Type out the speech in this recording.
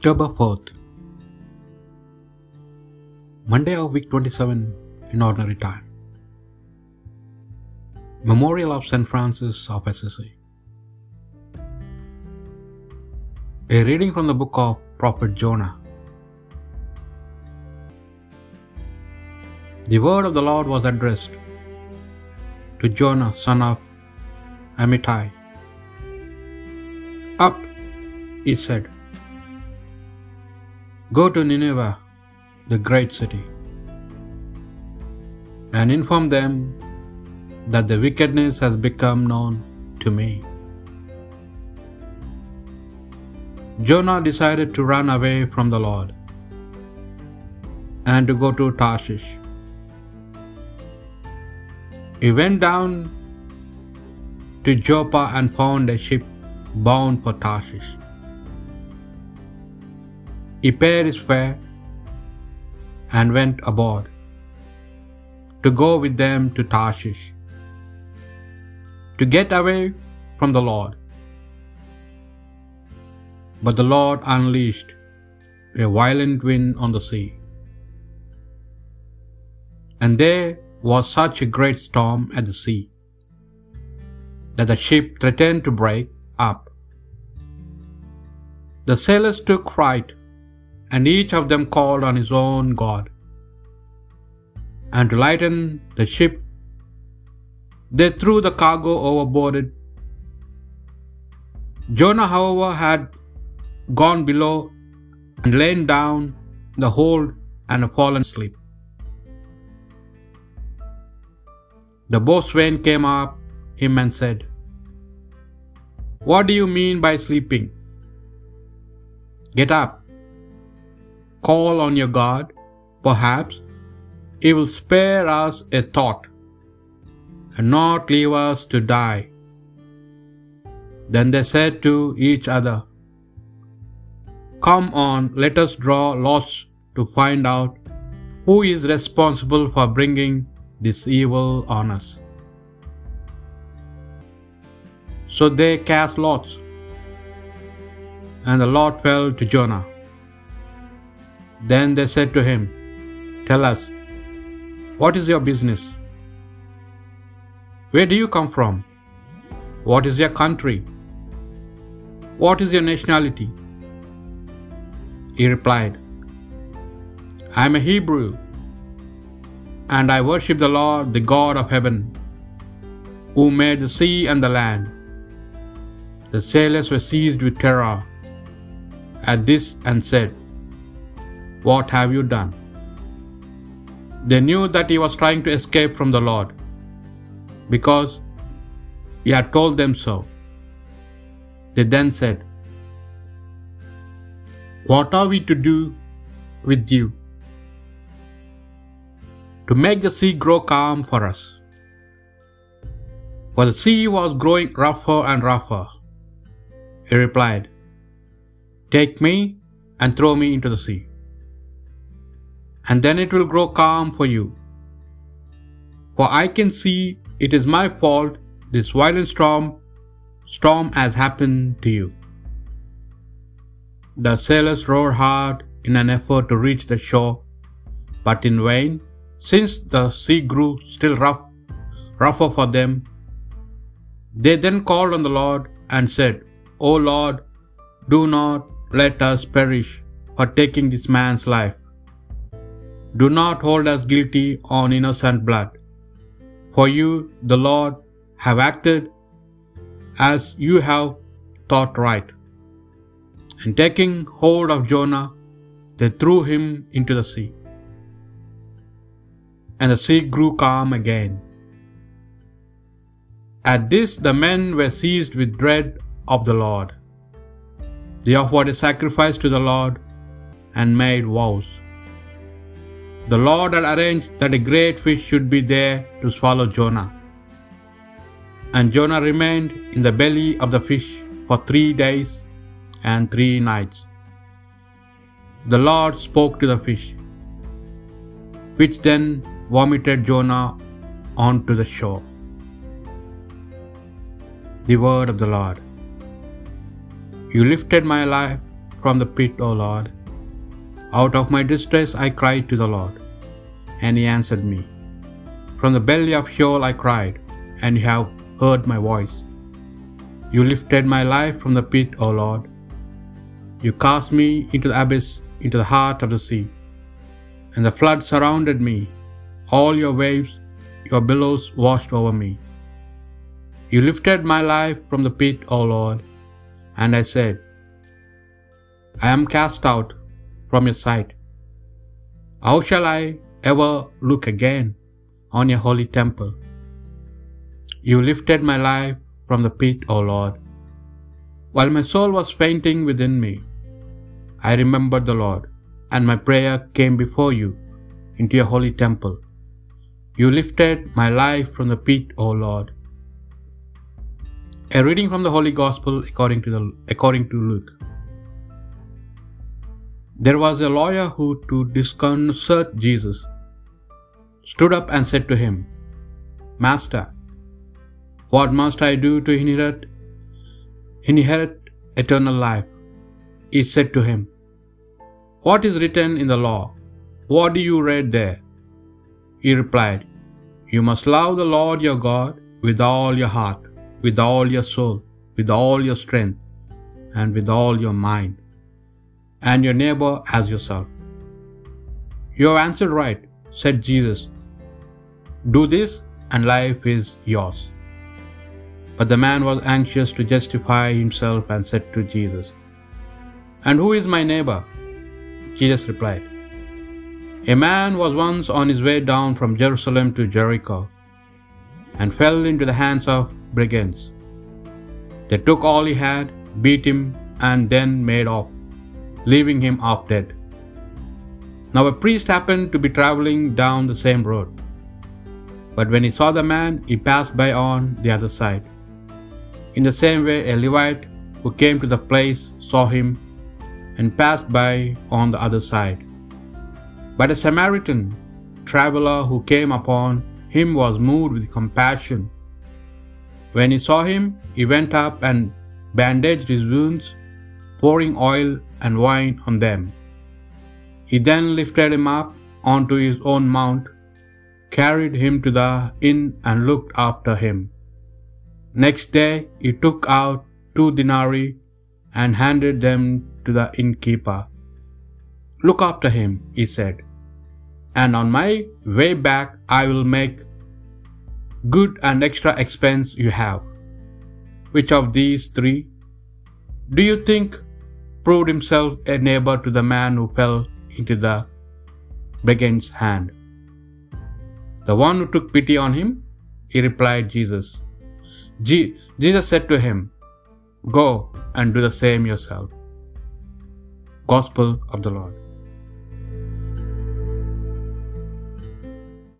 October 4th, Monday of week 27 in ordinary time. Memorial of St. Francis of Assisi. A reading from the book of Prophet Jonah. The word of the Lord was addressed to Jonah, son of Amittai. Up, he said, Go to Nineveh, the great city, and inform them that the wickedness has become known to me. Jonah decided to run away from the Lord and to go to Tarshish. He went down to Joppa and found a ship bound for Tarshish. He paid his fare and went aboard to go with them to Tarshish to get away from the Lord. But the Lord unleashed a violent wind on the sea, and there was such a great storm at the sea that the ship threatened to break up. The sailors took fright, and each of them called on his own God. And to lighten the ship, they threw the cargo overboard. Jonah, however, had gone below and lain down the hold and fallen asleep. The boatswain came up him and said, What do you mean by sleeping? Get up, call on your God, perhaps he will spare us a thought and not leave us to die. Then they said to each other, Come on, let us draw lots to find out who is responsible for bringing this evil on us. So they cast lots, and the lot fell to Jonah. Then they said to him, Tell us, what is your business? Where do you come from? What is your country? What is your nationality? He replied, I am a Hebrew, and I worship the Lord, the God of heaven, who made the sea and the land. The sailors were seized with terror at this and said, What have you done? They knew that he was trying to escape from the Lord, because he had told them so. They then said, What are we to do with you? To make the sea grow calm for us. For the sea was growing rougher and rougher. He replied, Take me and throw me into the sea, and then it will grow calm for you. For I can see it is my fault this violent storm storm has happened to you. The sailors rowed hard in an effort to reach the shore, but in vain, since the sea grew still rough, rougher for them. They then called on the Lord and said, O Lord, do not let us perish for taking this man's life. Do not hold us guilty on innocent blood. For you, the Lord, have acted as you have thought right. And taking hold of Jonah, they threw him into the sea. And the sea grew calm again. At this, the men were seized with dread of the Lord. They offered a sacrifice to the Lord and made vows. The Lord had arranged that a great fish should be there to swallow Jonah. And Jonah remained in the belly of the fish for three days and three nights. The Lord spoke to the fish, which then vomited Jonah onto the shore. The word of the Lord. You lifted my life from the pit, O Lord. Out of my distress I cried to the Lord, and he answered me. From the belly of Sheol I cried, and you have heard my voice. You lifted my life from the pit, O Lord. You cast me into the abyss, into the heart of the sea, and the flood surrounded me. All your waves, your billows washed over me. You lifted my life from the pit, O Lord, and I said, I am cast out from your sight. How shall I ever look again on your holy temple? You lifted my life from the pit, O Lord. While my soul was fainting within me, I remembered the Lord, and my prayer came before you into your holy temple. You lifted my life from the pit, O Lord. A reading from the Holy Gospel according to, the, according to Luke. There was a lawyer who, to disconcert Jesus, stood up and said to him, Master, what must I do to inherit inherit eternal life? He said to him, What is written in the law? What do you read there? He replied, You must love the Lord your God with all your heart, with all your soul, with all your strength, and with all your mind and your neighbor as yourself. You have answered right, said Jesus. Do this, and life is yours. But the man was anxious to justify himself and said to Jesus, And who is my neighbor? Jesus replied, A man was once on his way down from Jerusalem to Jericho and fell into the hands of brigands. They took all he had, beat him, and then made off leaving him half dead. Now a priest happened to be traveling down the same road. But when he saw the man, he passed by on the other side. In the same way, a Levite who came to the place saw him and passed by on the other side. But a Samaritan traveler who came upon him was moved with compassion. When he saw him, he went up and bandaged his wounds, pouring oil and wine on them. He then lifted him up onto his own mount, carried him to the inn, and looked after him. Next day he took out two denarii and handed them to the innkeeper. Look after him, he said, and on my way back I will make good and extra expense you have. Which of these three do you think proved himself a neighbor to the man who fell into the brigand's hand? The one who took pity on him? He replied, Jesus. Je- Jesus said to him, Go and do the same yourself. Gospel of the Lord.